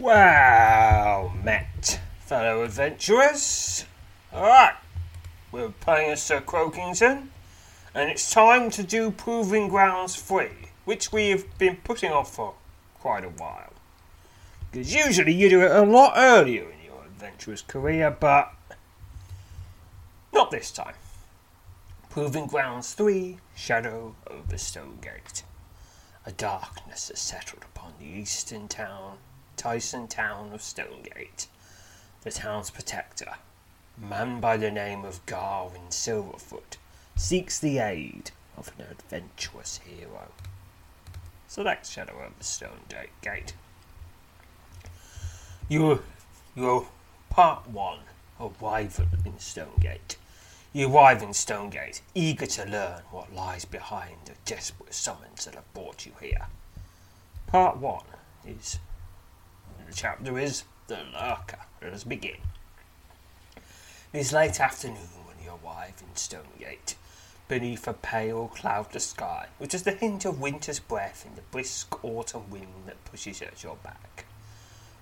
Well met, fellow adventurers. Alright, we're playing as Sir Croakington, and it's time to do Proving Grounds 3, which we have been putting off for quite a while. Because usually you do it a lot earlier in your adventurous career, but not this time. Proving Grounds 3 Shadow over Stonegate. A darkness has settled upon the eastern town Tysan town of Stonegate, the town's protector, a man by the name of Garwin Silverfoot, seeks the aid of an adventurous hero. Select Shadow of the Stonegate Gate. You're, you're part one Wyvern in Stonegate. You arrive in Stonegate, eager to learn what lies behind the desperate summons that have brought you here. Part one is the chapter is The Lurker. Let us begin. It is late afternoon when you arrive in Stonegate, beneath a pale, cloudless sky, which has the hint of winter's breath in the brisk autumn wind that pushes at your back.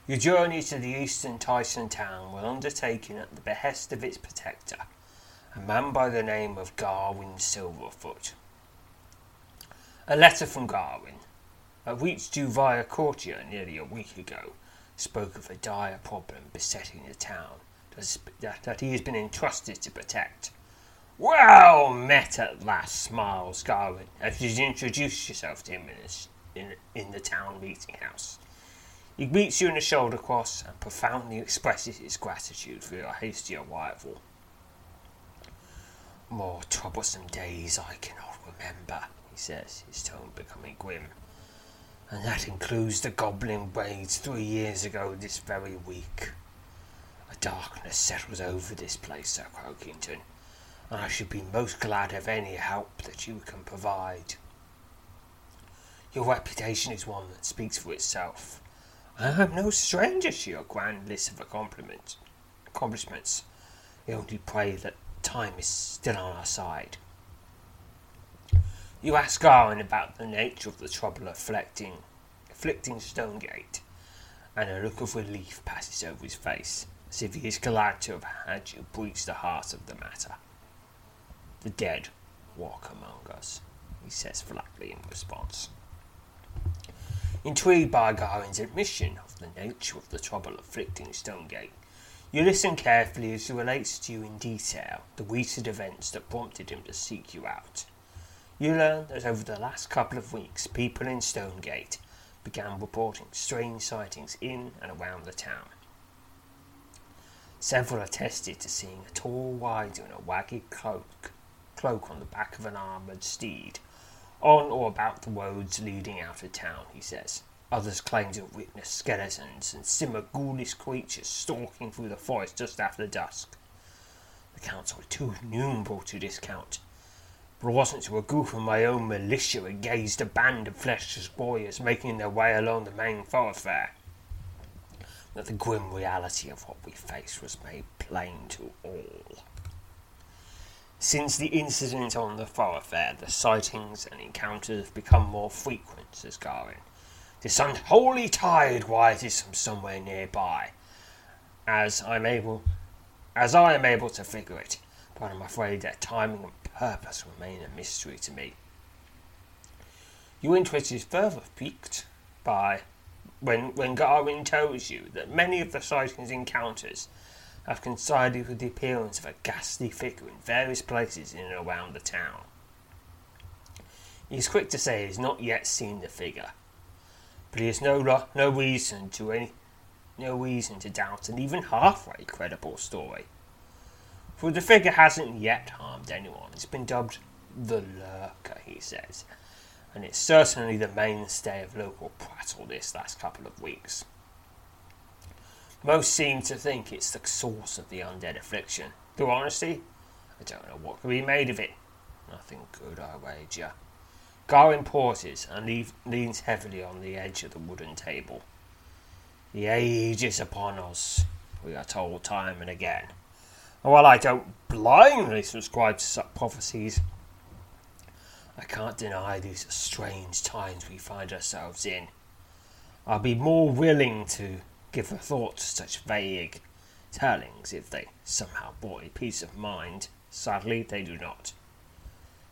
Your journey to the eastern Tysan town was undertaken at the behest of its protector, a man by the name of Garwin Silverfoot. A letter from Garwin, that reached you via courier nearly a week ago, spoke of a dire problem besetting the town that, he has been entrusted to protect. Well met at last, smiles Garwin, as you introduce yourself to him in, his, in, in the town meeting house. He greets you in a shoulder cross and profoundly expresses his gratitude for your hasty arrival. More troublesome days I cannot remember, he says, his tone becoming grim and that includes the goblin raids three years ago this very week. A darkness settles over this place, Sir Croakington, and I should be most glad of any help that you can provide. Your reputation is one that speaks for itself. I am no stranger to your grand list of accomplishments. accomplishments. I only pray that time is still on our side. You ask Garwin about the nature of the trouble afflicting, afflicting Stonegate, and a look of relief passes over his face, as if he is glad to have had you breach the heart of the matter. The dead walk among us, he says flatly in response. Intrigued by Garwin's admission of the nature of the trouble afflicting Stonegate, you listen carefully as he relates to you in detail the recent events that prompted him to seek you out. You learn that over the last couple of weeks, people in Stonegate began reporting strange sightings in and around the town. Several attested to seeing a tall rider in a waggy cloak, cloak on the back of an armoured steed, on or about the roads leading out of town, he says. Others claim to have witnessed skeletons and similar ghoulish creatures stalking through the forest just after dusk. The council were too numerable to discount, but it wasn't to a group of my own militia engaged a band of fleshless warriors making their way along the main thoroughfare. that the grim reality of what we faced was made plain to all. Since the incident on the thoroughfare, the sightings and encounters have become more frequent, says Garin. This unholy tide rises from somewhere nearby, as I'm able, as I am able to figure it, but I'm afraid their timing and purpose remain a mystery to me. Your interest is further piqued by when when Garin tells you that many of the sightings encounters have coincided with the appearance of a ghastly figure in various places in and around the town. He is quick to say he has not yet seen the figure, but he has no no reason to any no reason to doubt an even halfway credible story. For the figure hasn't yet harmed anyone. It's been dubbed the Lurker, he says, and it's certainly the mainstay of local prattle this last couple of weeks. Most seem to think it's the source of the undead affliction. Though honestly, I don't know what can be made of it. Nothing good, I wager. Garin pauses and leans heavily on the edge of the wooden table. The age is upon us, we are told time and again. Oh, and while I don't blindly subscribe to such prophecies, I can't deny these strange times we find ourselves in. I'll be more willing to give a thought to such vague tellings if they somehow brought a peace of mind. Sadly, they do not.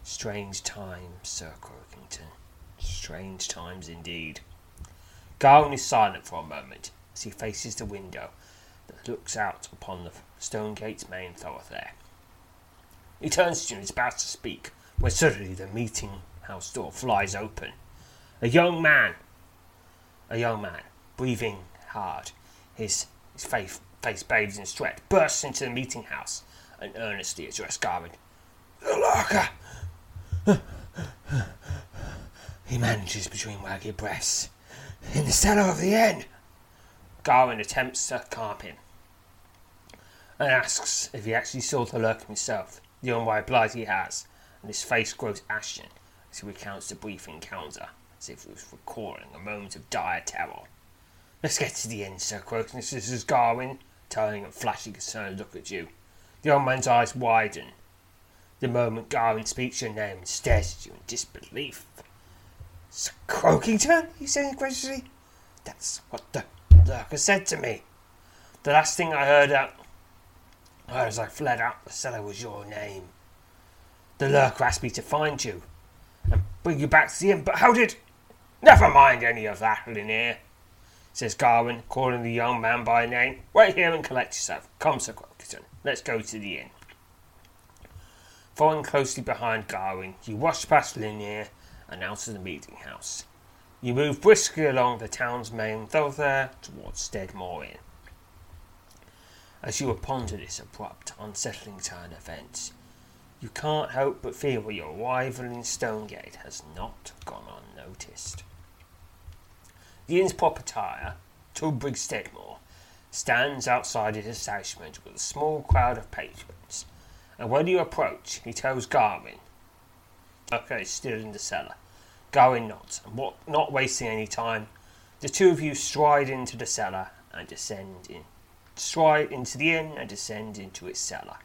Strange times, Sir Croakington. Strange times indeed. Garin is silent for a moment as he faces the window that looks out upon the Stonegate's main thoroughfare. He turns to you and is about to speak when suddenly the meeting house door flies open. A young man, a young man, breathing hard, his, his face, face bathed in sweat, bursts into the meeting house and earnestly addresses. The lurker! he manages between waggy breaths. In the cellar of the inn! Garin attempts to calm him and asks if he actually saw the lurker himself. The only replies he has, and his face grows ashen as he recounts the brief encounter, as if he was recalling a moment of dire terror. Let's get to the end, Sir Croakness. This is Garin, turning a flashing concerned look at you. The old man's eyes widen. The moment Garwin speaks your name and stares at you in disbelief. Sir Croakington? he said incredulously. That's what the lurker said to me. The last thing I heard out as I fled out the cellar was your name. The lurker asked me to find you and bring you back to the inn, but how did Never mind any of that, Linnear, says Garwin, calling the young man by name. Wait here and collect yourself. Come, Sir Croakington, let's go to the inn. Following closely behind Garwin, you rush past Linnear and out of the meeting house. You move briskly along the town's main thoroughfare towards Steadmore Inn. As you ponder this abrupt, unsettling turn of events, you can't help but feel that your arrival in Stonegate has not gone unnoticed. The inn's proprietor, Tulbrig Steadmore, stands outside his establishment with a small crowd of patrons, and when you approach, he tells Garin, Okay, still in the cellar. Garin nods, and what, not wasting any time, the two of you stride into the cellar and descend in stride into the inn and descend into its cellar.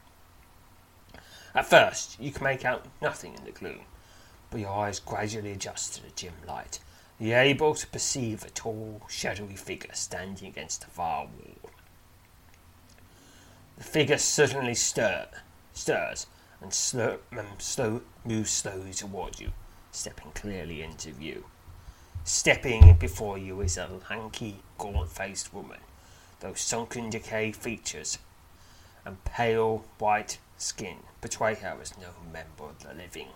At first, you can make out nothing in the gloom, but your eyes gradually adjust to the dim light. You're able to perceive a tall, shadowy figure standing against the far wall. The figure suddenly stir, stirs and slow, um, slow, moves slowly toward you, stepping clearly into view. Stepping before you is a lanky, gaunt-faced woman those sunken decay features and pale white skin betray her as no member of the living.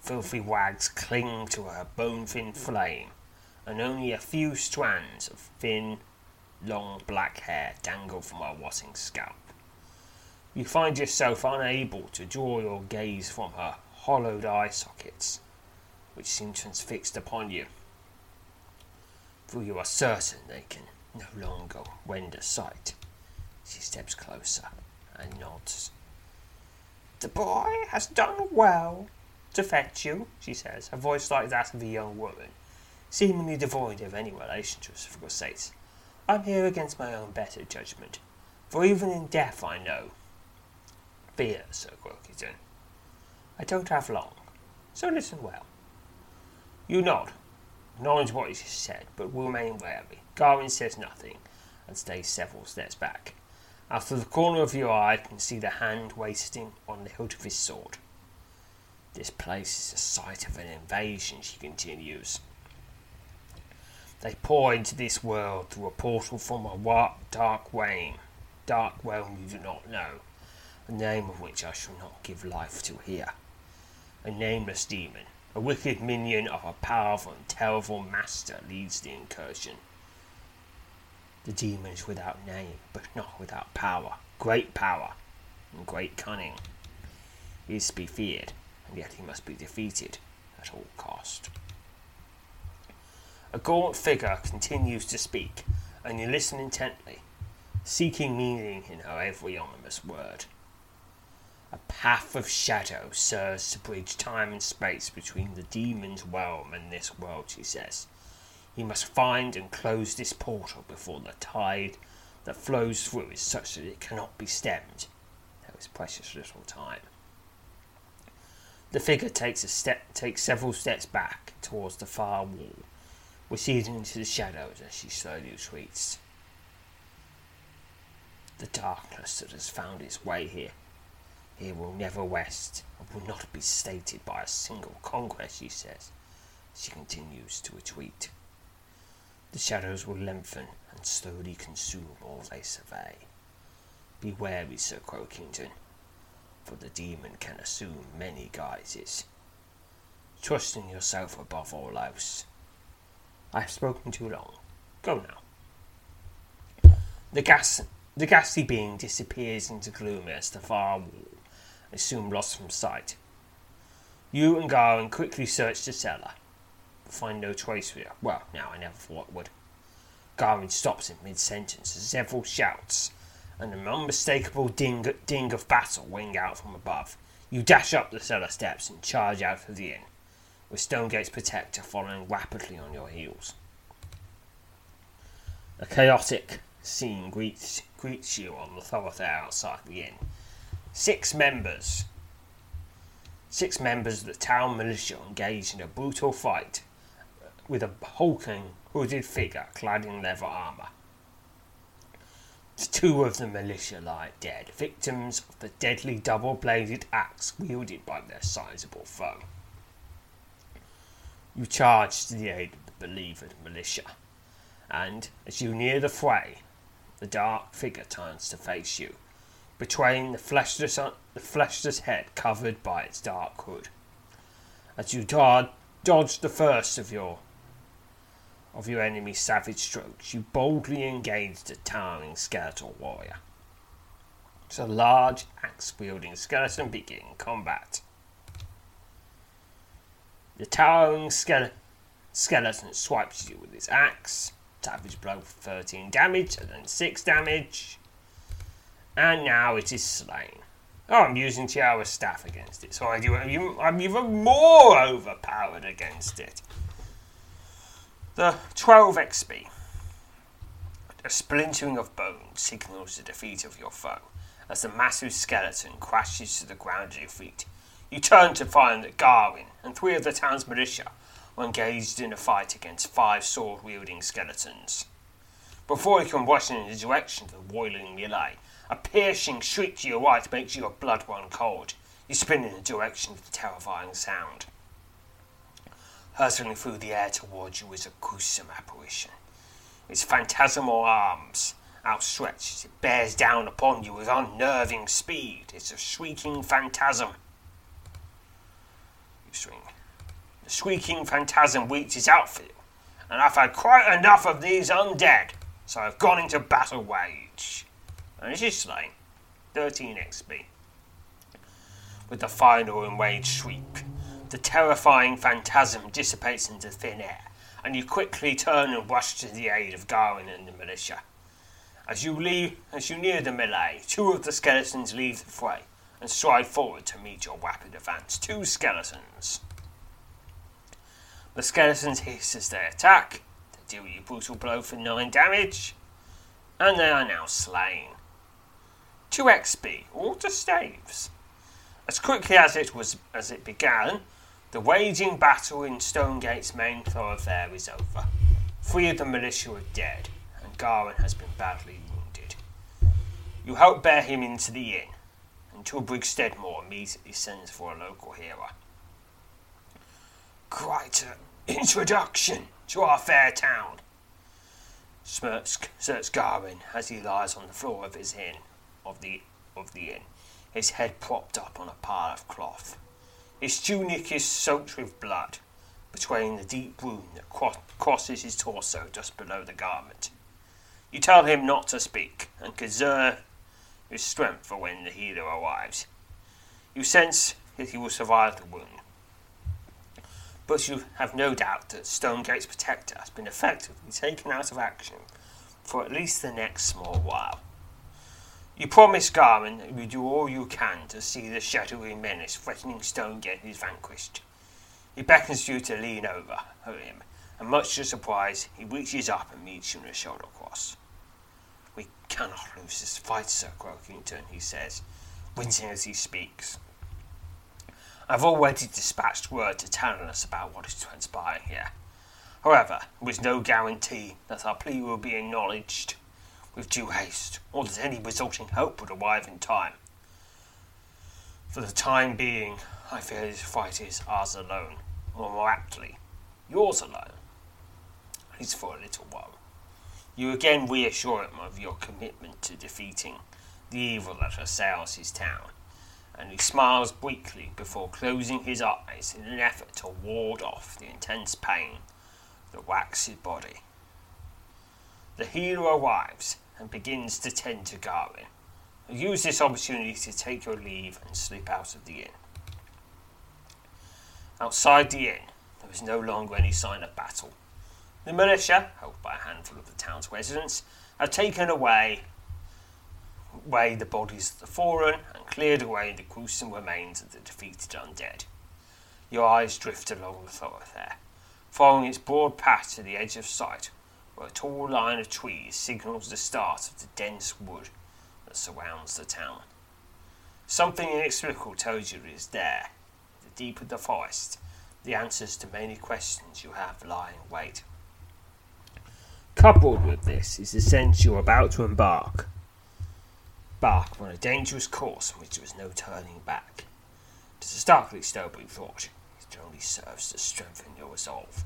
Filthy wags cling to her bone thin flame, and only a few strands of thin, long black hair dangle from her rotting scalp. You find yourself unable to draw your gaze from her hollowed eye sockets, which seem transfixed upon you, for you are certain they can no longer render sight. She steps closer and nods. The boy has done well to fetch you, she says, a voice like that of a young woman, seemingly devoid of any relation to us, for. I'm here against my own better judgment, for even in death I know. Fear, Sir Croakington. I don't have long, so listen well. You nod, acknowledge what is said, but remain wary. Garwin says nothing, and stays several steps back. Out of the corner of your eye, I can see the hand wasting on the hilt of his sword. This place is the site of an invasion, she continues. They pour into this world through a portal from a dark realm, dark realm you do not know, a name of which I shall not give life to here. A nameless demon, a wicked minion of a powerful and terrible master leads the incursion. The demon is without name, but not without power, great power, and great cunning. He is to be feared, and yet he must be defeated at all cost. A gaunt figure continues to speak, and you listen intently, seeking meaning in her every ominous word. A path of shadow serves to bridge time and space between the demon's realm and this world, she says. You must find and close this portal before the tide that flows through is such that it cannot be stemmed. There is precious little time. The figure takes a step, takes several steps back towards the far wall, receding into the shadows as she slowly retreats. The darkness that has found its way here, here will never rest and will not be stated by a single conquest, she says. She continues to retreat. The shadows will lengthen and slowly consume all they survey. Be wary, Sir Croakington for the demon can assume many guises. Trust in yourself above all else. I have spoken too long. Go now. The gas the ghastly being disappears into gloom as the far wall is soon lost from sight. You and Garwin quickly search the cellar, find no trace of it. Well, now I never thought it would. Garwin stops in mid sentence as several shouts and an unmistakable ding, ding of battle ring out from above. You dash up the cellar steps and charge out of the inn, with Stonegate's protector following rapidly on your heels. A chaotic scene greets, greets you on the thoroughfare outside the inn. Six members, six members of the town militia engaged in a brutal fight with a hulking, hooded figure clad in leather armour. Two of the militia lie dead, victims of the deadly double bladed axe wielded by their sizable foe. You charge to the aid of the beleaguered militia, and as you near the fray, the dark figure turns to face you, betraying the fleshless, the fleshless head covered by its dark hood. As you dodge the first of your of your enemy's savage strokes, you boldly engage the towering skeletal warrior. So large axe wielding skeleton begin combat. The towering skele- skeleton swipes you with his axe. Savage blow for 13 damage and then 6 damage. And now it is slain. Oh, I'm using Tiara's staff against it, so I do, I'm even more overpowered against it. The 12 XP. A splintering of bone signals the defeat of your foe as the massive skeleton crashes to the ground at your feet. You turn to find that Garwin and three of the town's militia were engaged in a fight against five sword wielding skeletons. Before you can rush in the direction of the boiling melee, a piercing shriek to your right makes your blood run cold. You spin in the direction of the terrifying sound hurtling through the air towards you is a gruesome apparition. Its phantasmal arms outstretched as it bears down upon you with unnerving speed. It's a shrieking phantasm. You swing. The shrieking phantasm reaches out for you, and I've had quite enough of these undead, so I've gone into battle rage. And it is slain. 13 XP. With the final enraged shriek, the terrifying phantasm dissipates into thin air, and you quickly turn and rush to the aid of Garwin and the militia. As you leave, as you near the melee, two of the skeletons leave the fray and stride forward to meet your rapid advance. Two skeletons. The skeletons hiss as they attack. They deal you brutal blow for nine damage. and they are now slain. 2 XP, all to staves. As quickly as it was as it began, the waging battle in Stonegate's main thoroughfare is over. Three of the militia are dead, and Garwin has been badly wounded. You help bear him into the inn, and Tilbrig Steadmore immediately sends for a local hero. Quite an introduction to our fair town, smirks, smirks Garwin as he lies on the floor of his inn, of the of the inn, his head propped up on a pile of cloth. His tunic is soaked with blood, between the deep wound that cro- crosses his torso just below the garment. You tell him not to speak and conserve his strength for when the healer arrives. You sense that he will survive the wound, but you have no doubt that Stonegate's protector has been effectively taken out of action for at least the next small while. You promise Garmin that you do all you can to see the shadowy menace threatening Stonegate is vanquished. He beckons you to lean over him, and much to surprise, he reaches up and meets you in a shoulder cross. We cannot lose this fight, Sir Croakington, he says, wincing as he speaks. I've already dispatched word to Taranis about what is transpiring here. However, there is no guarantee that our plea will be acknowledged with due haste, or that any resulting help would arrive in time. For the time being, I fear this fight is ours alone, or more aptly, yours alone. At least for a little while. You again reassure him of your commitment to defeating the evil that assails his town, and he smiles weakly before closing his eyes in an effort to ward off the intense pain that whacks his body. The healer arrives and begins to tend to Garwin. Use this opportunity to take your leave and slip out of the inn. Outside the inn, there is no longer any sign of battle. The militia, helped by a handful of the town's residents, have taken away, away the bodies of the fallen and cleared away the gruesome remains of the defeated undead. Your eyes drift along the thoroughfare, following its broad path to the edge of sight, where a tall line of trees signals the start of the dense wood that surrounds the town. Something inexplicable tells you it is there, the deeper the forest, the answers to many questions you have lie in wait. Coupled with this is the sense you are about to embark. Embark on a dangerous course from which there is no turning back. It is a starkly sobering thought. It only serves to strengthen your resolve.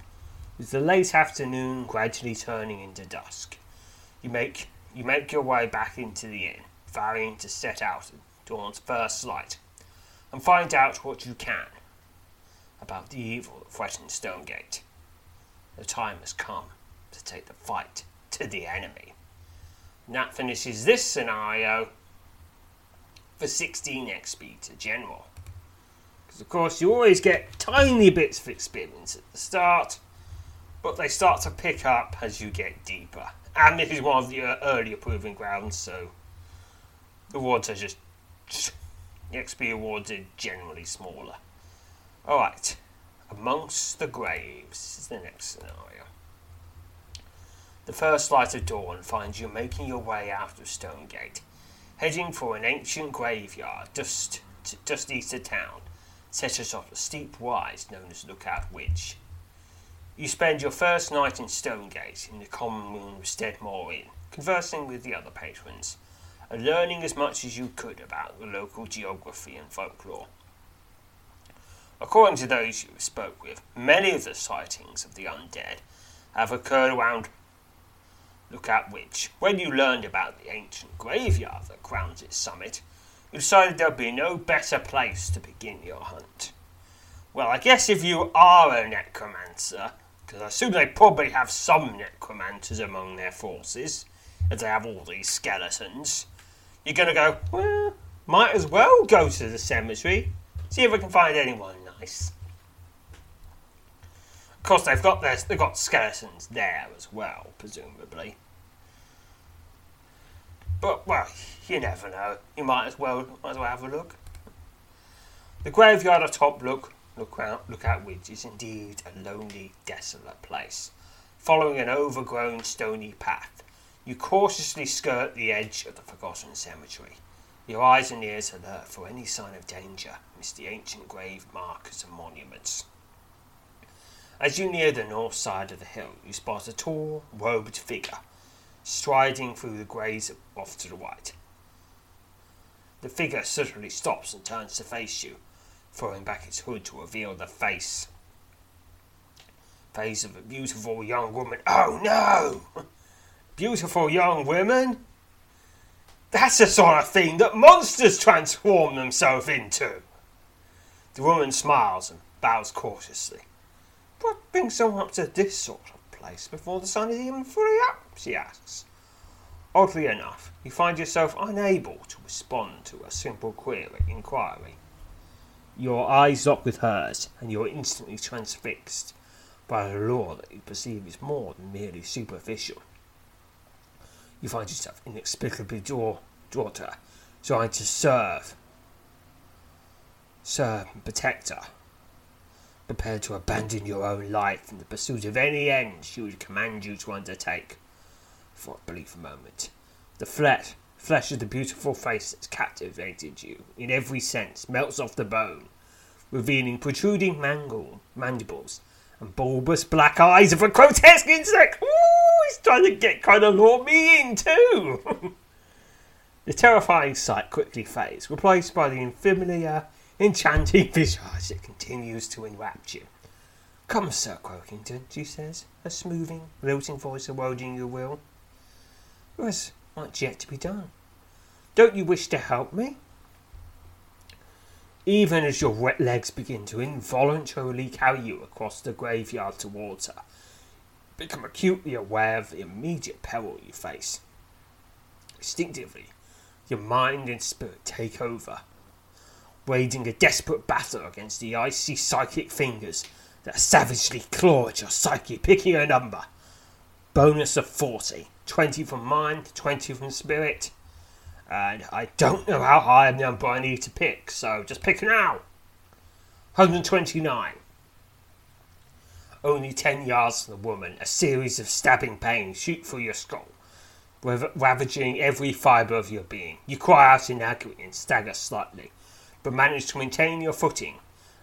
With the late afternoon gradually turning into dusk, you make you make your way back into the inn, vowing to set out at dawn's first light, and find out what you can about the evil that threatens Stonegate. The time has come to take the fight to the enemy. And that finishes this scenario for 16 XP to General. Because, of course, you always get tiny bits of experience at the start, but they start to pick up as you get deeper. And this is one of the uh, earlier proving grounds, so the awards are just. The XP awards are generally smaller. Alright, Amongst the Graves is the next scenario. The first light of dawn finds you making your way out of Stonegate, heading for an ancient graveyard just, just east of town, set atop a steep rise known as Lookout Ridge. You spend your first night in Stonegate in the common room of Steadmore Inn, conversing with the other patrons, and learning as much as you could about the local geography and folklore. According to those you spoke with, many of the sightings of the undead have occurred around Lookout Ridge. When you learned about the ancient graveyard that crowns its summit, you decided there'd be no better place to begin your hunt. Well, I guess if you are a necromancer, because I assume they probably have some necromancers among their forces, if they have all these skeletons, you're going to go, well, might as well go to the cemetery, see if we can find anyone nice. Of course, they've got their, they've got skeletons there as well, presumably. But well, you never know. You might as well might as well have a look. The graveyard atop look lookout lookout ridge is indeed a lonely, desolate place. Following an overgrown stony path, You cautiously skirt the edge of the forgotten cemetery. Your eyes and ears alert for any sign of danger amidst the ancient grave markers and monuments. As you near the north side of the hill, you spot a tall, robed figure striding through the graves off to the right. The figure suddenly stops and turns to face you, throwing back its hood to reveal the face. Face of a beautiful young woman. Oh no! Beautiful young women? That's the sort of thing that monsters transform themselves into. The woman smiles and bows cautiously. What brings someone up to this sort of place before the sun is even fully up? she asks. Oddly enough, you find yourself unable to respond to a simple query inquiry. Your eyes lock with hers, and you're instantly transfixed by a lure that you perceive is more than merely superficial. You find yourself inexplicably draw, drawn to her, trying to serve, serve and protect her, prepared to abandon your own life in the pursuit of any end she would command you to undertake for a brief moment. The flesh, flesh of the beautiful face that's captivated you in every sense melts off the bone, revealing protruding mangle, mandibles and bulbous black eyes of a grotesque insect. Ooh, he's trying to get kind of lure me in too. the terrifying sight quickly fades, replaced by the familiar, enchanting visage that continues to enwrap you. Come, Sir Croakington, she says, a smoothing, lilting voice eroding your will. There is much yet to be done. Don't you wish to help me? Even as your wet legs begin to involuntarily carry you across the graveyard towards her, become acutely aware of the immediate peril you face. Instinctively, your mind and spirit take over, waging a desperate battle against the icy psychic fingers that savagely claw at your psyche, picking a number. Bonus of 40. 20 from mind, 20 from spirit. And I don't know how high a number I need to pick, so just pick now. 129. Only 10 yards from the woman, a series of stabbing pains shoot through your skull, ravaging every fibre of your being. You cry out in agony and stagger slightly, but manage to maintain your footing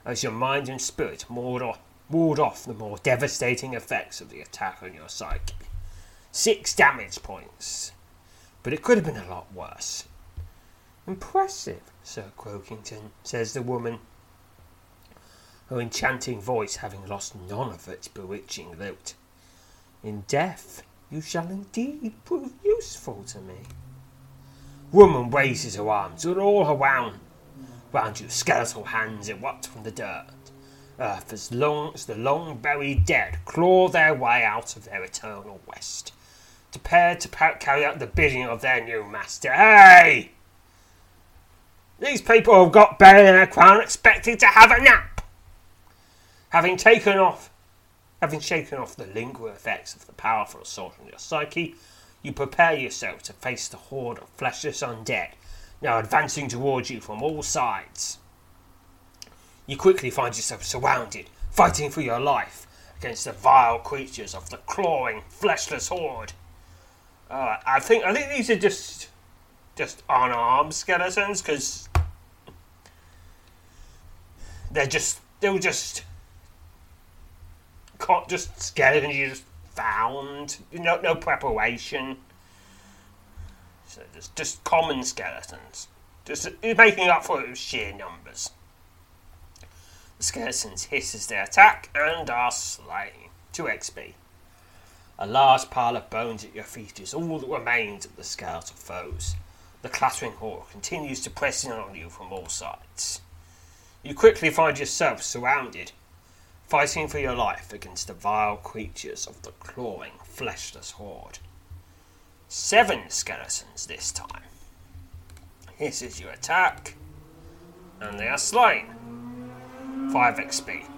as your mind and spirit ward off, ward off the more devastating effects of the attack on your psyche. Six damage points. But it could have been a lot worse. Impressive, Sir Croakington, says the woman, her enchanting voice having lost none of its bewitching lilt. In death, you shall indeed prove useful to me. Woman raises her arms with all her wound round you, skeletal hands erupt from the dirt. Earth as long as the long buried dead claw their way out of their eternal west prepared to carry out the bidding of their new master. Hey! These people have got buried in their crown expecting to have a nap. Having taken off, having shaken off the lingering effects of the powerful assault on your psyche, you prepare yourself to face the horde of fleshless undead, now advancing towards you from all sides. You quickly find yourself surrounded, fighting for your life against the vile creatures of the clawing, fleshless horde. Uh, I think I think these are just just unarmed skeletons because they're just they're just caught just skeletons you just found. No no preparation. So just just common skeletons. Just making up for sheer numbers. The skeletons hiss as they attack and are slain. 2 XP. A large pile of bones at your feet is all that remains of the skeletal foes. The clattering horde continues to press in on you from all sides. You quickly find yourself surrounded, fighting for your life against the vile creatures of the clawing, fleshless horde. Seven skeletons this time. This is your attack, and they are slain. 5 XP.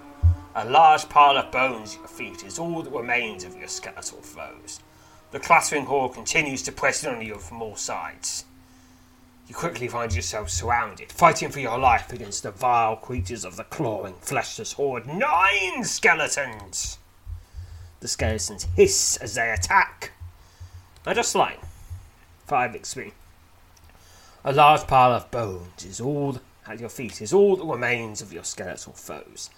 A large pile of bones at your feet is all that remains of your skeletal foes. The clattering horde continues to press in on you from all sides. You quickly find yourself surrounded, fighting for your life against the vile creatures of the clawing, fleshless horde. Nine skeletons! The skeletons hiss as they attack, I just like 5 XP. A large pile of bones is all at your feet, is all that remains of your skeletal foes.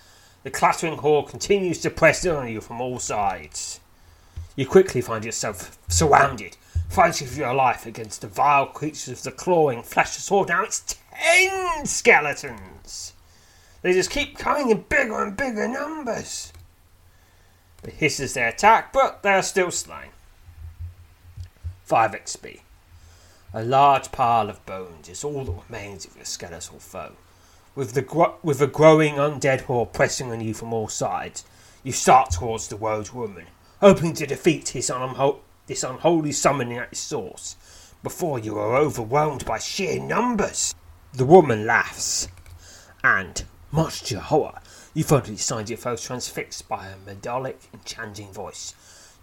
The clattering horde continues to press in on you from all sides. You quickly find yourself surrounded, fighting for your life against the vile creatures of the clawing flesh sword. Now it's ten skeletons! They just keep coming in bigger and bigger numbers. It hisses their attack, but they're still slain. 5 XP. A large pile of bones is all that remains of your skeletal foe. With the, gro- with the growing undead horde pressing on you from all sides, you start towards the road woman, hoping to defeat his unho- this unholy summoning at its source, before you are overwhelmed by sheer numbers. The woman laughs, and, much to your horror, you finally find your foe transfixed by a melodic, enchanting voice.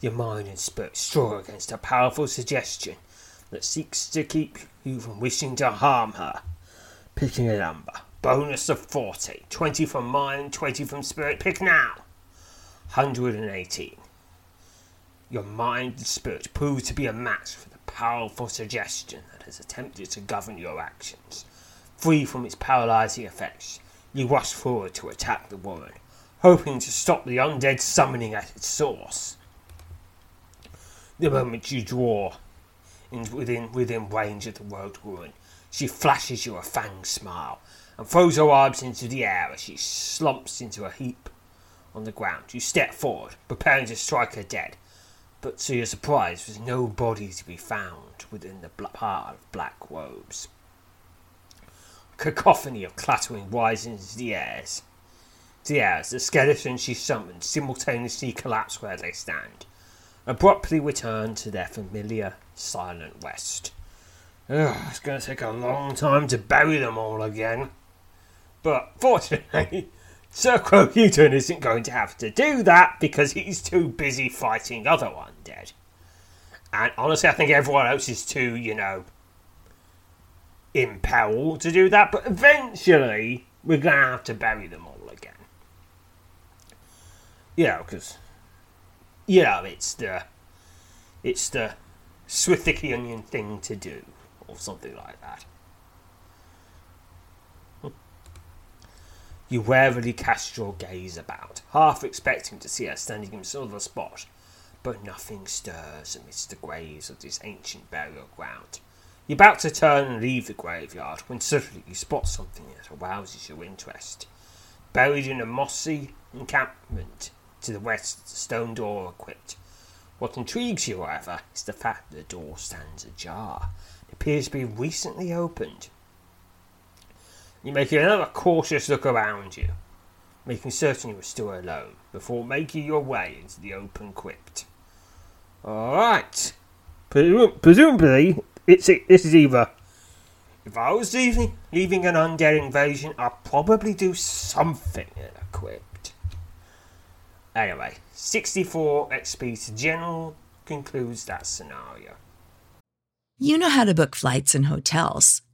Your mind and spirit struggle against a powerful suggestion that seeks to keep you from wishing to harm her. Picking a number. Bonus of 40. 20 from mind, 20 from spirit. Pick now. 118. Your mind and spirit prove to be a match for the powerful suggestion that has attempted to govern your actions. Free from its paralyzing effects, you rush forward to attack the woman, hoping to stop the undead summoning at its source. The moment you draw in within within range of the road woman, she flashes you a fang smile and throws her arms into the air as she slumps into a heap on the ground. You step forward, preparing to strike her dead, but to your surprise, there's no body to be found within the pile of black robes. Cacophony of clattering rises into the airs. The airs, the skeletons she summoned simultaneously collapse where they stand, abruptly return to their familiar silent rest. Ugh, it's going to take a long time to bury them all again. But fortunately, Sir Croakington isn't going to have to do that because he's too busy fighting other undead. And honestly, I think everyone else is too, you know, impelled to do that. But eventually, we're going to have to bury them all again. You know, because, you know, it's the, it's the Swithikian thing to do, or something like that. You warily cast your gaze about, half expecting to see her standing in other spot, but nothing stirs amidst the graves of this ancient burial ground. You're about to turn and leave the graveyard when suddenly you spot something that arouses your interest. Buried in a mossy encampment to the west, the stone door equipped. What intrigues you, however, is the fact that the door stands ajar. It appears to be recently opened. You make another cautious look around you, making certain you are still alone, before making your way into the open crypt. Alright. Presumably, it's this is either. If I was leaving, leaving an undead invasion, I'd probably do something in a crypt. Anyway, 64 XP to general concludes that scenario. You know how to book flights and hotels.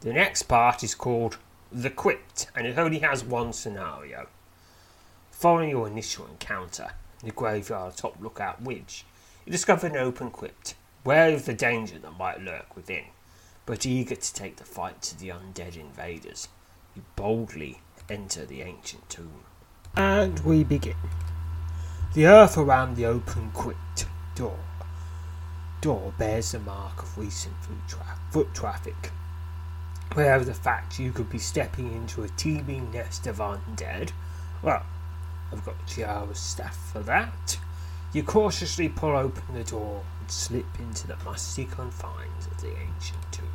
The next part is called The Crypt, and it only has one scenario. Following your initial encounter in the graveyard top lookout ridge, you discover an open crypt, wary of the danger that might lurk within, but eager to take the fight to the undead invaders. You boldly enter the ancient tomb. And we begin. The earth around the open crypt door door bears the mark of recent foot, tra- foot traffic wherever the fact you could be stepping into a teeming nest of undead, well, I've got Chiara's staff for that. You cautiously pull open the door and slip into the musty confines of the ancient tomb.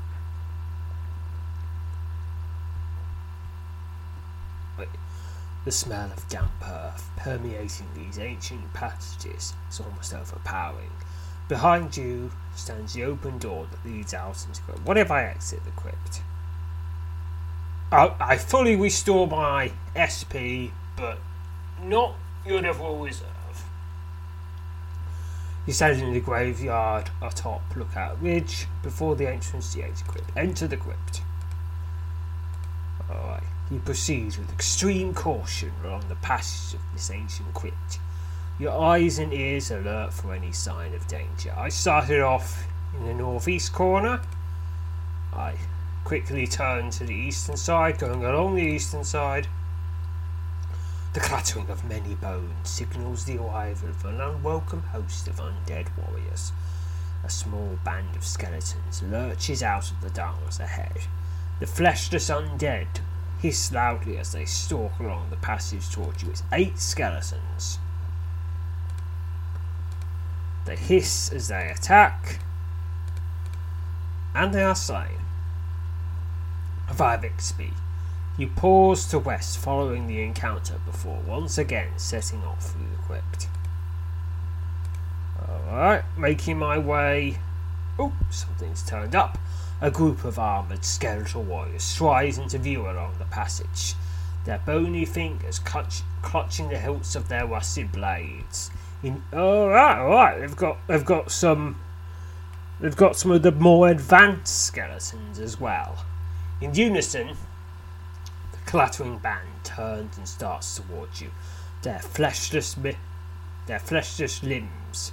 The smell of damp earth permeating these ancient passages is almost overpowering. Behind you stands the open door that leads out into the. What if I exit the crypt? I, fully restore my SP, but not your level reserve. You stand in the graveyard atop Lookout Ridge before the entrance to the Crypt. Enter the crypt. Alright. You proceed with extreme caution along the passage of this ancient crypt. Your eyes and ears alert for any sign of danger. I started off in the northeast corner. I quickly turn to the eastern side, going along the eastern side. The clattering of many bones signals the arrival of an unwelcome host of undead warriors. A small band of skeletons lurches out of the darkness ahead. The fleshless undead hiss loudly as they stalk along the passage towards you. It's eight skeletons. They hiss as they attack, and they are slain. 5 XP. You pause to rest following the encounter before once again setting off through the crypt. Alright, making my way. Oh, something's turned up. A group of armoured skeletal warriors strides into view along the passage, their bony fingers clutch, clutching the hilts of their rusted blades. In alright, alright, they've got they've got some they've got some of the more advanced skeletons as well. In unison, the clattering band turns and starts towards you, their fleshless, mi- their fleshless limbs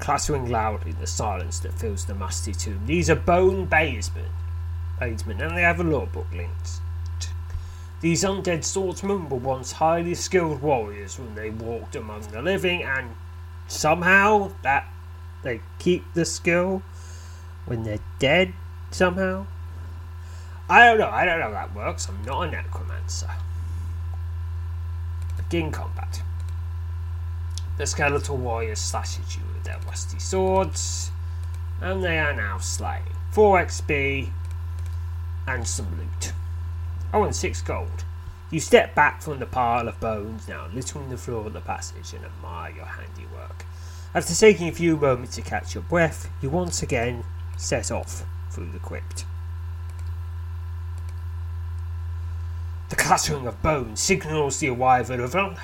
clattering loudly in the silence that fills the musty tomb. These are bone badesmen, badesmen, and they have a lore book linked. These undead swordsmen were once highly skilled warriors when they walked among the living, and somehow that they keep the skill when they're dead. Somehow, I don't know. I don't know how that works. I'm not a necromancer. Begin combat. The skeletal warriors slash at you with their rusty swords, and they are now slain. 4 XP and some loot. Oh, and 6 gold. You step back from the pile of bones now littering the floor of the passage and admire your handiwork. After taking a few moments to catch your breath, you once again set off through the crypt. The clattering of bones signals the arrival of an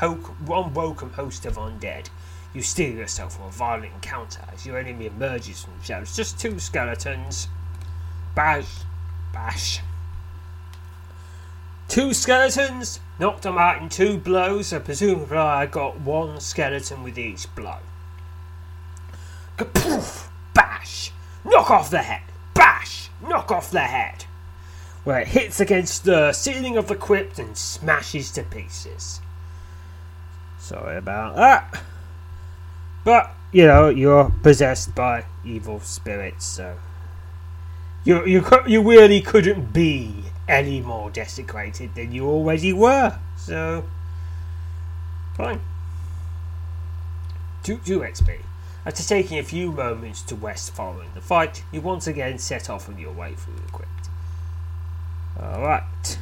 unwelcome host of undead. You steel yourself from a violent encounter as your enemy emerges from the shadows. Just two skeletons. Bash. Bash. Two skeletons. Knocked them out in two blows, so presumably I got one skeleton with each blow. Kapoof! Bash! Knock off the head! Bash! knock off the head, where it hits against the ceiling of the crypt and smashes to pieces. Sorry about that. But, you know, you're possessed by evil spirits, so. You, you, you really couldn't be any more desecrated than you already were, so. Fine. 2, 2 XP. After taking a few moments to rest following the fight, you once again set off on your way through the crypt. Alright.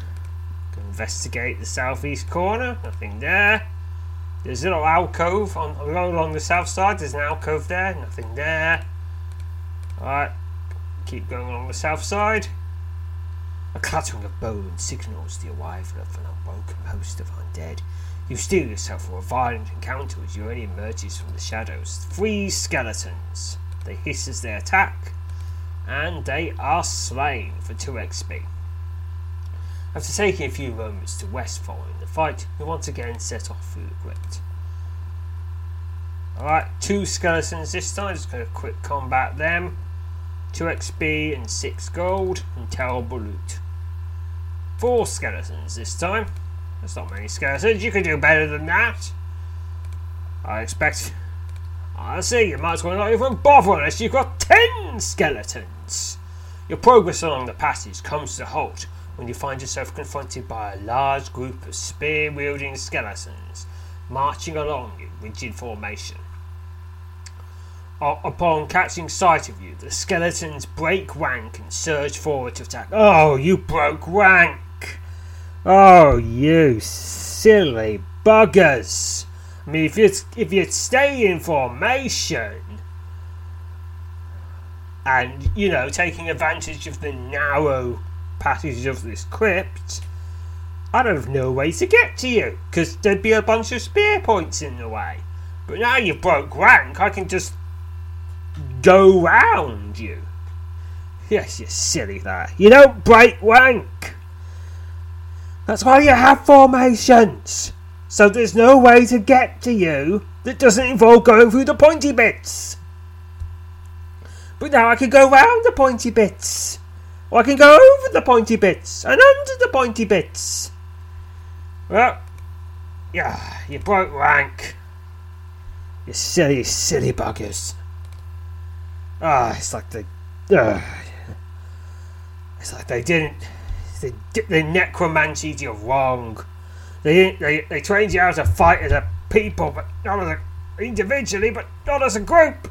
Investigate the southeast corner, nothing there. There's a little alcove on along the south side, there's an alcove there, nothing there. Alright, keep going along the south side. A clattering of bones signals the arrival of an unbroken host of undead you steel yourself for a violent encounter as Uranie emerges from the shadows. Three skeletons. They hiss as they attack, and they are slain for 2 XP. After taking a few moments to rest following the fight, you once again set off through the crypt. Alright, two skeletons this time, just going to quick combat them. 2 XP and 6 gold, and terrible loot. Four skeletons this time. That's not many skeletons. You can do better than that. I expect. I see. You might as well not even bother unless you've got ten skeletons. Your progress along the passage comes to a halt when you find yourself confronted by a large group of spear wielding skeletons marching along in rigid formation. Upon catching sight of you, the skeletons break rank and surge forward to attack. Oh, you broke rank! Oh, you silly buggers! I mean, if you if you stay in formation and you know taking advantage of the narrow passage of this crypt, I'd have no way to get to you because there'd be a bunch of spear points in the way. But now you've broke rank, I can just go round you. Yes, you silly there. You don't break rank. That's why you have formations. So there's no way to get to you that doesn't involve going through the pointy bits. But now I can go round the pointy bits. I can go over the pointy bits and under the pointy bits. Well, yeah, you broke rank. You silly, silly buggers. Ah, it's like they. Uh, it's like they didn't they, they necromancy you wrong. They, they, they trained you how to fight as a people, but not as a, individually, but not as a group.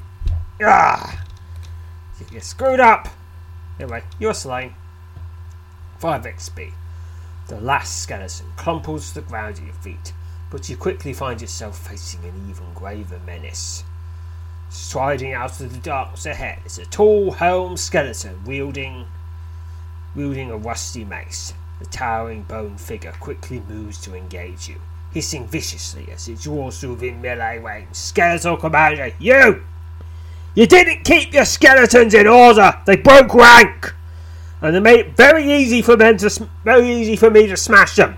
Ah, you're screwed up. Anyway, you're slain. 5 XP. The last skeleton crumples to the ground at your feet, but you quickly find yourself facing an even graver menace. Striding out of the darkness ahead is a tall, helmed skeleton wielding Wielding a rusty mace, the towering bone figure quickly moves to engage you, hissing viciously as it draws through within melee range. Skeletal Commander, you! You didn't keep your skeletons in order! They broke rank! And they made it very easy for them to very easy for me to smash them.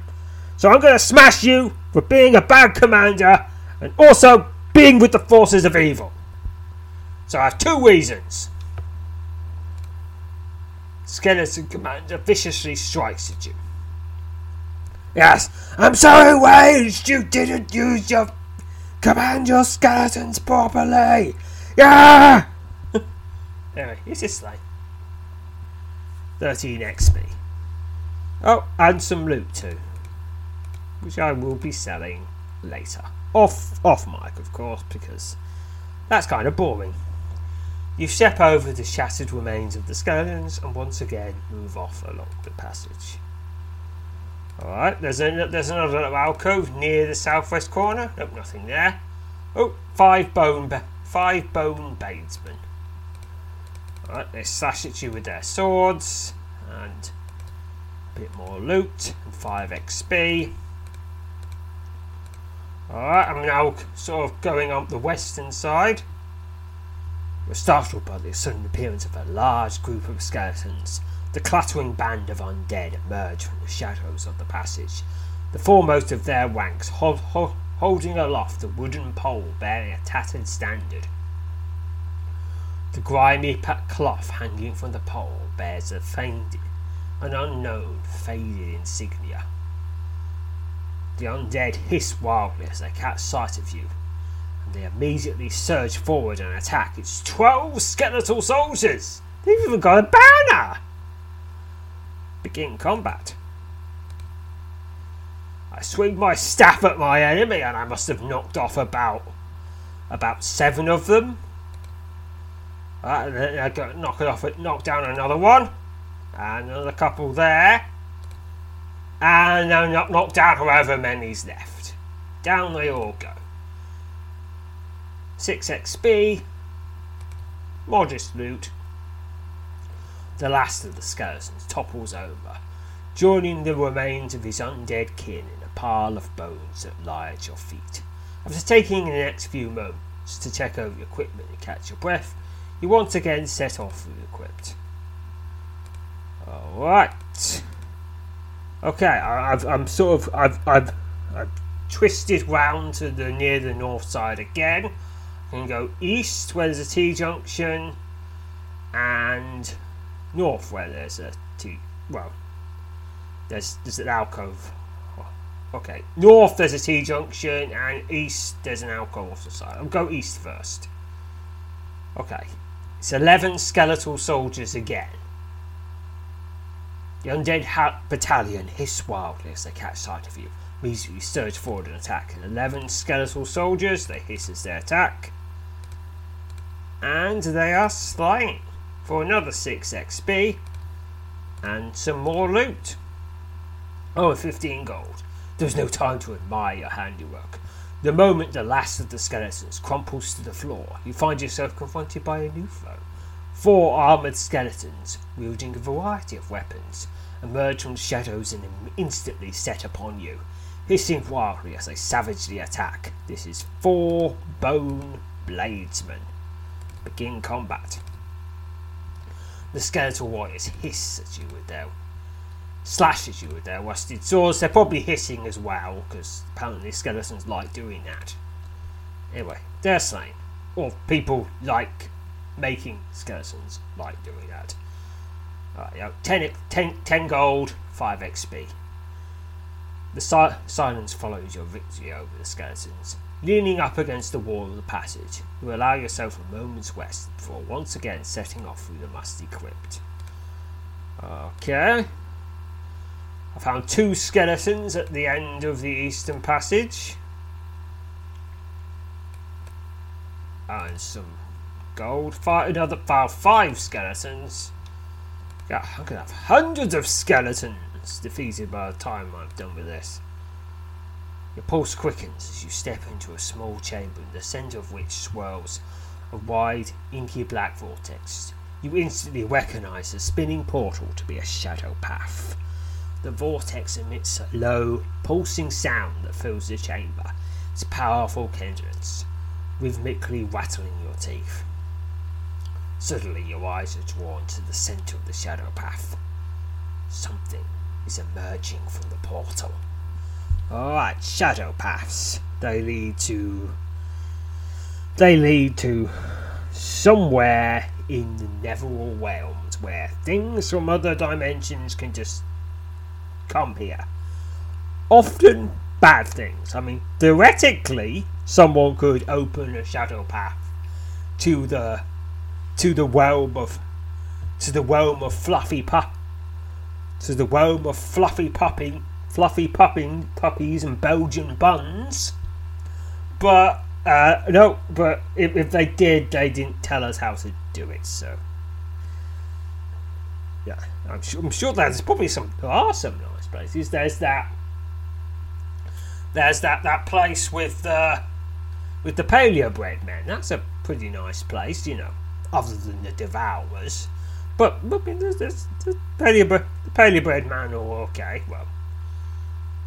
So I'm gonna smash you for being a bad commander and also being with the forces of evil. So I have two reasons. Skeleton Commander viciously strikes at you. Yes, I'm so enraged you didn't use your command your skeletons properly. Yeah. anyway, it's this slay. 13 XP. Oh, and some loot too, which I will be selling later. Off, off mic, of course, because that's kind of boring. You step over the shattered remains of the skeletons and once again move off along the passage. Alright, there's, a, there's another little alcove near the southwest corner. Nope, nothing there. Oh, five bone, five bone badesmen. Alright, they slash at you with their swords and a bit more loot and 5 XP. Alright, I'm now sort of going up the western side were startled by the sudden appearance of a large group of skeletons. The clattering band of undead emerged from the shadows of the passage, the foremost of their ranks ho- ho- holding aloft a wooden pole bearing a tattered standard. The grimy cloth hanging from the pole bears a faded, an unknown, faded insignia. The undead hiss wildly as they catch sight of you, and they immediately surge forward and attack. It's twelve skeletal soldiers! They've even got a banner! Begin combat. I swing my staff at my enemy, and I must have knocked off about about seven of them. Uh, I got knock it off, knock down another one, and another couple there, and then knock, knock down however many's left. Down they all go. 6 XP, modest loot. The last of the skeletons topples over, joining the remains of his undead kin pile of bones that lie at your feet. After taking the next few moments to check over your equipment and catch your breath, you once again set off re-equipped. Alright. Okay, I, have I'm sort of I've, I've I've twisted round to the near the north side again. I can go east where there's a T junction, and north where there's a T. Well, there's there's an alcove. Okay, north there's a T junction, and east there's an the side. I'll go east first. Okay, it's eleven skeletal soldiers again. The undead ha- battalion hiss wildly as they catch sight of you. Immediately surge forward and attack. And Eleven skeletal soldiers, they hiss as they attack. And they are slain for another 6 XP and some more loot. Oh, 15 gold. There's no time to admire your handiwork. The moment the last of the skeletons crumples to the floor, you find yourself confronted by a new foe. Four armoured skeletons, wielding a variety of weapons, emerge from the shadows and instantly set upon you, hissing wildly as they savagely attack. This is four bone bladesmen. Begin combat. The skeletal warriors hiss at you with their slash at you with their rusted swords. They're probably hissing as well, because apparently skeletons like doing that. Anyway, they're slain. Or people like making skeletons like doing that. Right, you know, 10, 10, 10 gold, 5 XP. The si- silence follows your victory over the skeletons. Leaning up against the wall of the passage, you allow yourself a moment's rest before once again setting off through the musty crypt. Okay. I found two skeletons at the end of the eastern passage. And some gold. Five, another five, five skeletons. Yeah, I'm gonna have hundreds of skeletons defeated by the time I've done with this. Your pulse quickens as you step into a small chamber in the centre of which swirls a wide, inky black vortex. You instantly recognise the spinning portal to be a shadow path. The vortex emits a low, pulsing sound that fills the chamber, its powerful cadence, rhythmically rattling your teeth. Suddenly, your eyes are drawn to the centre of the shadow path. Something is emerging from the portal. Alright, shadow paths. They lead to. They lead to somewhere in the Netherall realms where things from other dimensions can just come here. Often bad things. I mean, theoretically, someone could open a shadow path to the to the realm of to the realm of fluffy pup to the realm of fluffy puppy fluffy pupping puppies and Belgian buns. But uh, no, but if, if they did, they didn't tell us how to do it. So yeah, I'm sure, I'm sure there's probably some there are some nice places. There's that. There's that that place with the with the paleo bread man. That's a pretty nice place, you know other than the devourers. But, I there's, there's, there's paleo, the paleo bread man, or okay, well,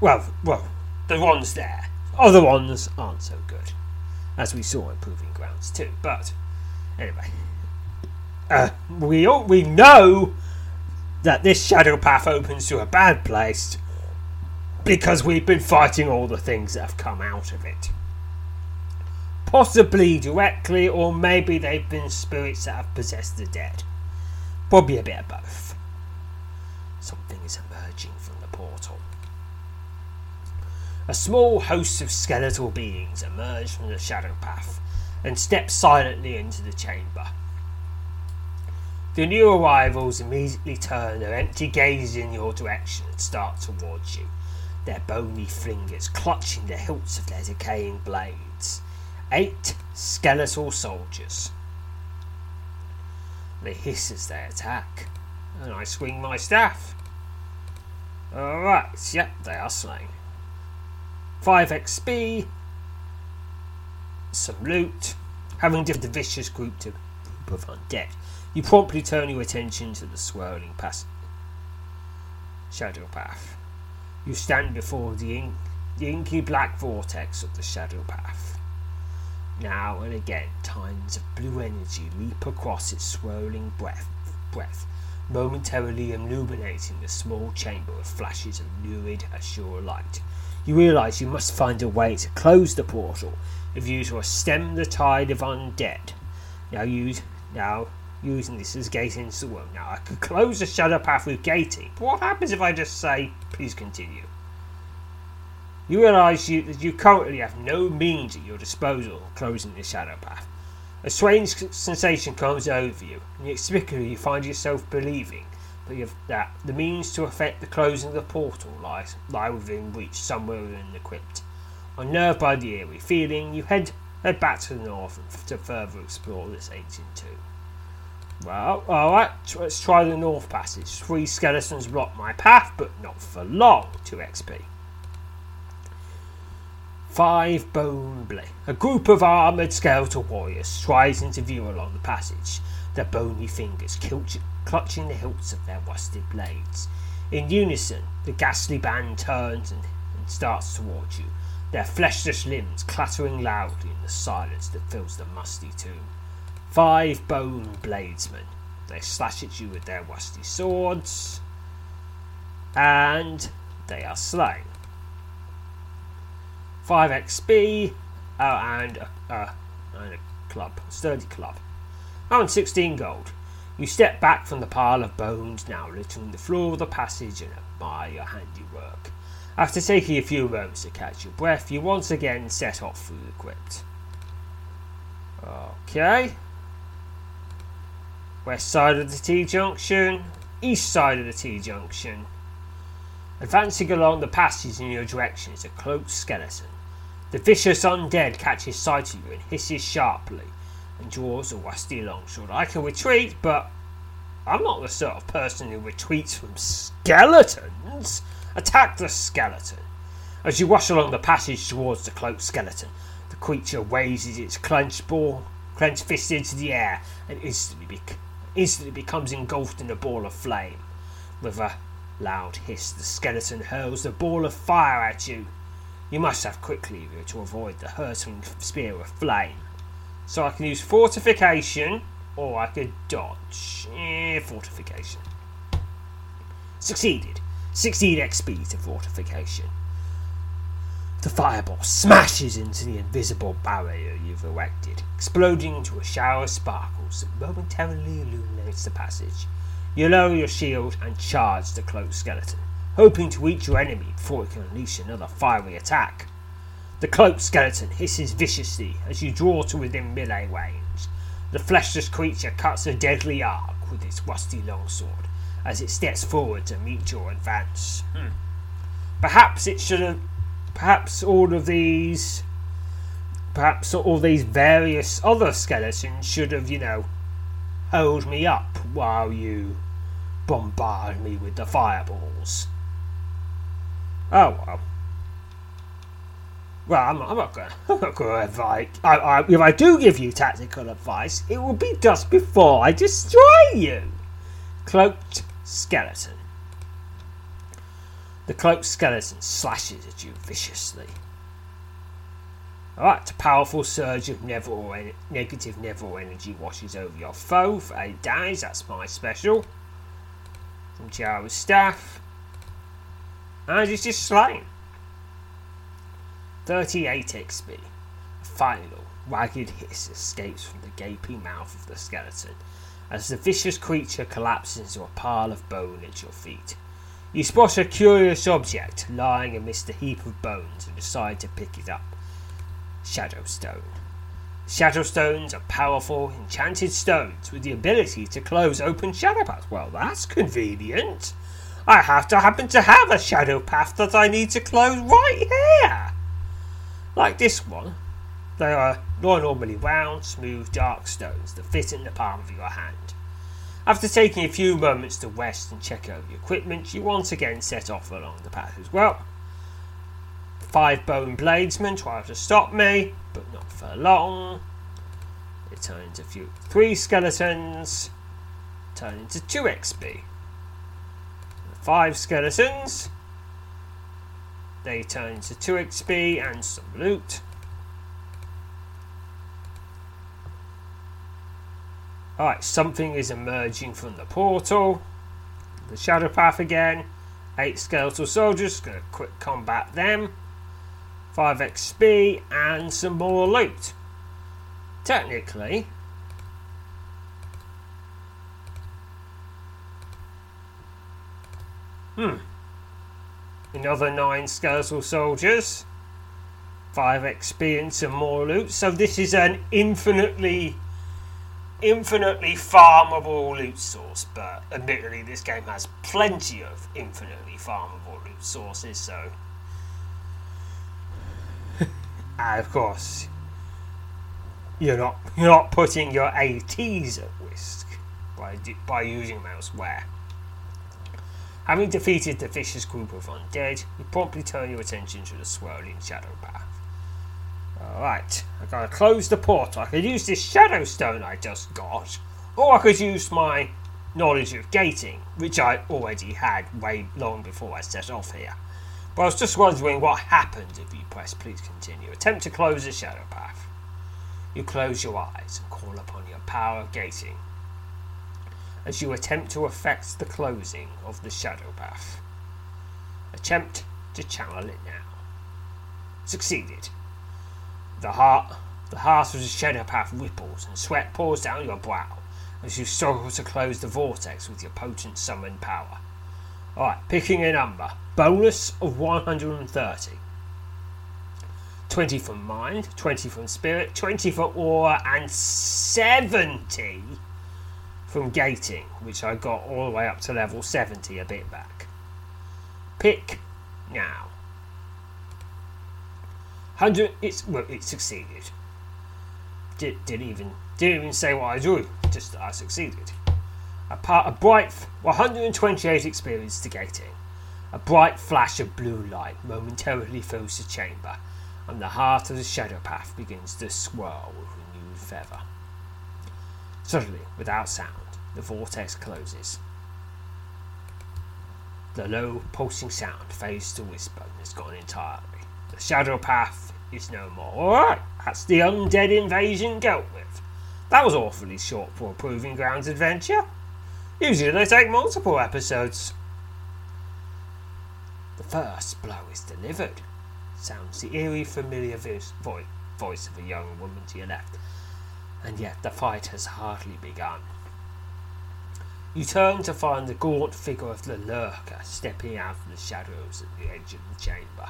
well, well, the ones there. Other ones aren't so good, as we saw in Proving Grounds too. But anyway, uh, we all, we know that this shadow path opens to a bad place because we've been fighting all the things that have come out of it. Possibly directly, or maybe they've been spirits that have possessed the dead. Probably a bit of both. Something is emerging from the portal. A small host of skeletal beings emerge from the shadow path and step silently into the chamber. The new arrivals immediately turn their empty gazes in your direction and start towards you, their bony fingers clutching the hilts of their decaying blades. Eight skeletal soldiers. They hiss as they attack, and I swing my staff. Alright, yep, they are slain. 5 XP, some loot, having defeated the vicious group, to, group of undead. You promptly turn your attention to the swirling pass- shadow path. You stand before the, the inky black vortex of the shadow path. Now and again, tines of blue energy leap across its swirling breath, breath, momentarily illuminating the small chamber with flashes of lurid azure light. You realize you must find a way to close the portal if you are to stem the tide of undead. Now use now using this as gating into the world. Now I could close the shadow path with gating, but what happens if I just say please continue? You realise you, that you currently have no means at your disposal of closing the shadow path. A strange sensation comes over you, and inexplicably you find yourself believing that, the means to effect the closing of the portal lies, lie within reach somewhere within the crypt. Unnerved by the eerie feeling, you head, head back to the north to further explore this ancient tomb. Well, alright, let's try the north passage. Three skeletons block my path, but not for long. 2 XP. Five Bone Blade. A group of armoured skeletal warriors strides into view along the passage, their bony fingers clutching the hilts of their rusted blades. In unison, the ghastly band turns and, and starts towards you, their fleshless limbs clattering loudly in the silence that fills the musty tomb. Five bone bladesmen. They slash at you with their rusty swords, and they are slain. 5 XP, uh, and, a, uh, and a club, a sturdy club. Oh, and 16 gold. You step back from the pile of bones now littering the floor of the passage and admire your handiwork. After taking a few moments to catch your breath, you once again set off through the crypt. Okay. West side of the T junction, east side of the T junction. Advancing along the passage in your direction is a cloaked skeleton. The vicious undead catches sight of you and hisses sharply and draws a rusty longsword. I can retreat, but I'm not the sort of person who retreats from skeletons. Attack the skeleton. As you rush along the passage towards the cloaked skeleton, the creature raises its clenched ball, clenched fist into the air and instantly, instantly becomes engulfed in a ball of flame. With a loud hiss, the skeleton hurls a ball of fire at you. You must have quick lever to avoid the hurtling spear of flame. So I can use fortification or I could dodge. Eh, fortification. Succeeded. 16 XP to fortification. The fireball smashes into the invisible barrier you've erected, exploding into a shower of sparkles that momentarily illuminates the passage. You lower your shield and charge the cloaked skeleton hoping to reach your enemy before it can unleash another fiery attack. The cloaked skeleton hisses viciously as you draw to within melee range. The fleshless creature cuts a deadly arc with its rusty longsword as it steps forward to meet your advance. Hmm. Perhaps it should have. Perhaps all of these. Perhaps all these various other skeletons should have, you know, hold me up while you bombard me with the fireballs. Oh well. Well, I'm, not going. I'm not to advise. If I do give you tactical advice, it will be just before I destroy you. Cloaked skeleton. The cloaked skeleton slashes at you viciously. Alright, a powerful surge of Neville en- negative Neville energy washes over your foe for 8 days. That's my special. From Tiara's staff. And it's just slain. 38 XP. A final ragged hiss escapes from the gaping mouth of the skeleton as the vicious creature collapses into a pile of bone at your feet. You spot a curious object lying amidst a heap of bones and decide to pick it up. Shadowstone. Shadowstones are powerful, enchanted stones with the ability to close open shadow paths. Well, that's convenient. I have to happen to have a shadow path that I need to close right here. Like this one, they are normally round, smooth, dark stones that fit in the palm of your hand. After taking a few moments to rest and check over your equipment, you once again set off along the path as well. Five bone bladesmen try to stop me, but not for long. It turns into few, three skeletons, turn into two XP. Five skeletons, they turn into two XP and some loot. Alright, something is emerging from the portal. The shadow path again. Eight skeletal soldiers, gonna quick combat them. 5 XP and some more loot. Technically, Hmm. Another 9 skeletal soldiers. 5 XP and some more loot. So this is an infinitely infinitely farmable loot source, but admittedly, this game has plenty of infinitely farmable loot sources, so. and of course, you're not you're not putting your ATs at risk by by using them elsewhere. Having defeated the vicious group of undead, you promptly turn your attention to the swirling shadow path. Alright, I gotta close the portal. I could use this shadow stone I just got, or I could use my knowledge of gating, which I already had way long before I set off here. But I was just wondering what happens if you press please continue. Attempt to close the shadow path. You close your eyes and call upon your power of gating as you attempt to effect the closing of the shadow path. Attempt to channel it now. Succeeded. The heart, the heart of the shadow path ripples and sweat pours down your brow as you struggle to close the vortex with your potent summoned power. Alright, picking a number. Bonus of 130. 20 from mind, 20 from spirit, 20 from aura, and 70 from gating, which I got all the way up to level 70 a bit back. Pick now. Hundred. It's well. It succeeded. Did, didn't even didn't even say what I drew. Just that I succeeded. A, part, a bright 128 experience to gating. A bright flash of blue light momentarily fills the chamber, and the heart of the shadow path begins to swirl with renewed feather. Suddenly, without sound, the vortex closes. The low pulsing sound fades to whisper and is gone entirely. The shadow path is no more. Alright, that's the undead invasion dealt with. That was awfully short for a Proving Grounds adventure. Usually they take multiple episodes. The first blow is delivered. Sounds the eerie, familiar voice, voice of a young woman to your left. And yet the fight has hardly begun. You turn to find the gaunt figure of the lurker stepping out from the shadows at the edge of the chamber.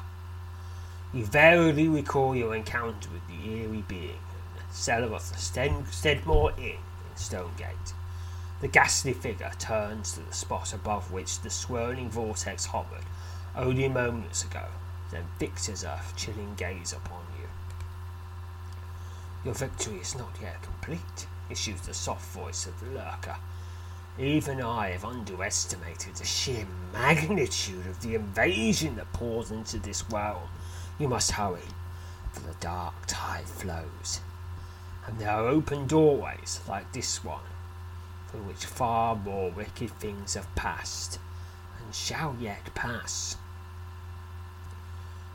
You verily recall your encounter with the eerie being in the cellar of the Steadmore Inn in Stonegate. The ghastly figure turns to the spot above which the swirling vortex hovered only moments ago, then fixes a chilling gaze upon you. Your victory is not yet complete, issues the soft voice of the lurker. Even I have underestimated the sheer magnitude of the invasion that pours into this realm. You must hurry, for the dark tide flows, and there are open doorways like this one, through which far more wicked things have passed, and shall yet pass.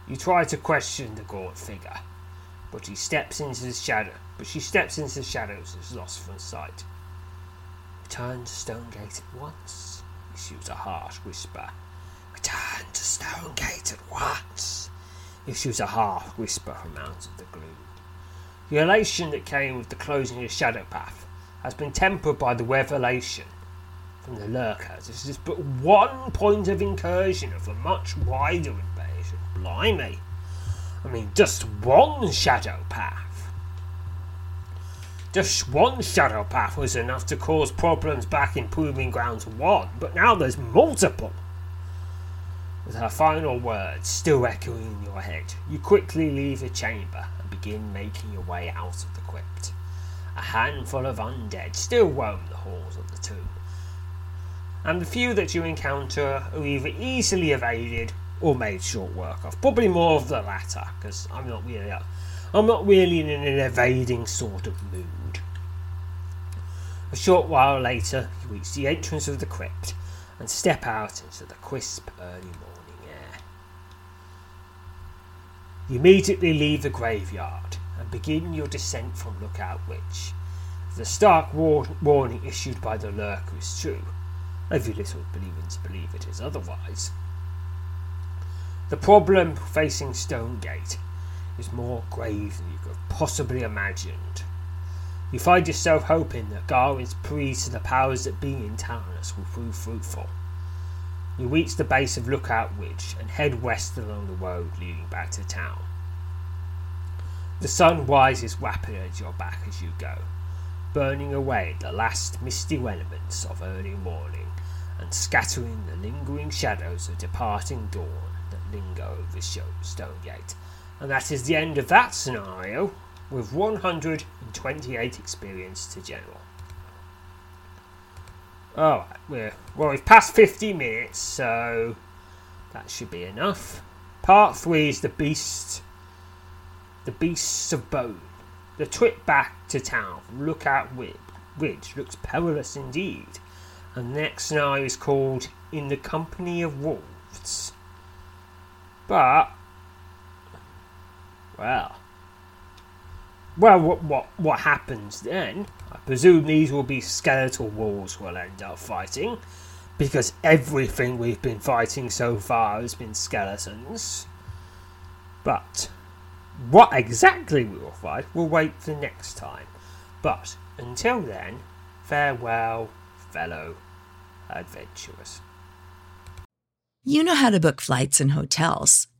You try to question the gaunt figure, but he steps into the shadow. But she steps into the shadows and is lost from sight. Return to Stonegate at once, issues a harsh whisper. Return to Stonegate at once issues a half whisper from out of the gloom. The elation that came with the closing of Shadow Path has been tempered by the revelation from the lurkers. This is but one point of incursion of a much wider invasion. Blimey. I mean, just one shadow path. Just one shadow path was enough to cause problems back in Proving Grounds 1, but now there's multiple. With her final words still echoing in your head, you quickly leave the chamber and begin making your way out of the crypt. A handful of undead still roam the halls of the tomb, and the few that you encounter are either easily evaded or made short work of. Probably more of the latter, because I'm not really, I'm not really in an evading sort of mood. A short while later, you reach the entrance of the crypt and step out into the crisp early morning air. You immediately leave the graveyard and begin your descent from Lookout Ridge. The stark war- warning issued by the lurker is true. I've little believing to believe it is otherwise. The problem facing Stonegate is more grave than you could have possibly imagined. You find yourself hoping that Gawain's plea to the powers that be in Taranus will prove fruitful. You reach the base of Lookout Ridge and head west along the road leading back to town. The sun rises rapidly at your back as you go, burning away the last misty elements of early morning and scattering the lingering shadows of departing dawn that linger over Stonegate. And that is the end of that scenario with 128 experience to general. Alright, we're well we've passed 50 minutes, so that should be enough. Part three is the beast the beasts of bone. The trip back to town from Lookout Ridge looks perilous indeed. And next scenario is called In the Company of Wolves. But, well, well, what what what happens then? I presume these will be skeletal wolves we'll end up fighting, because everything we've been fighting so far has been skeletons. But what exactly we will fight, we'll wait for next time. But until then, farewell, fellow adventurers. You know how to book flights and hotels.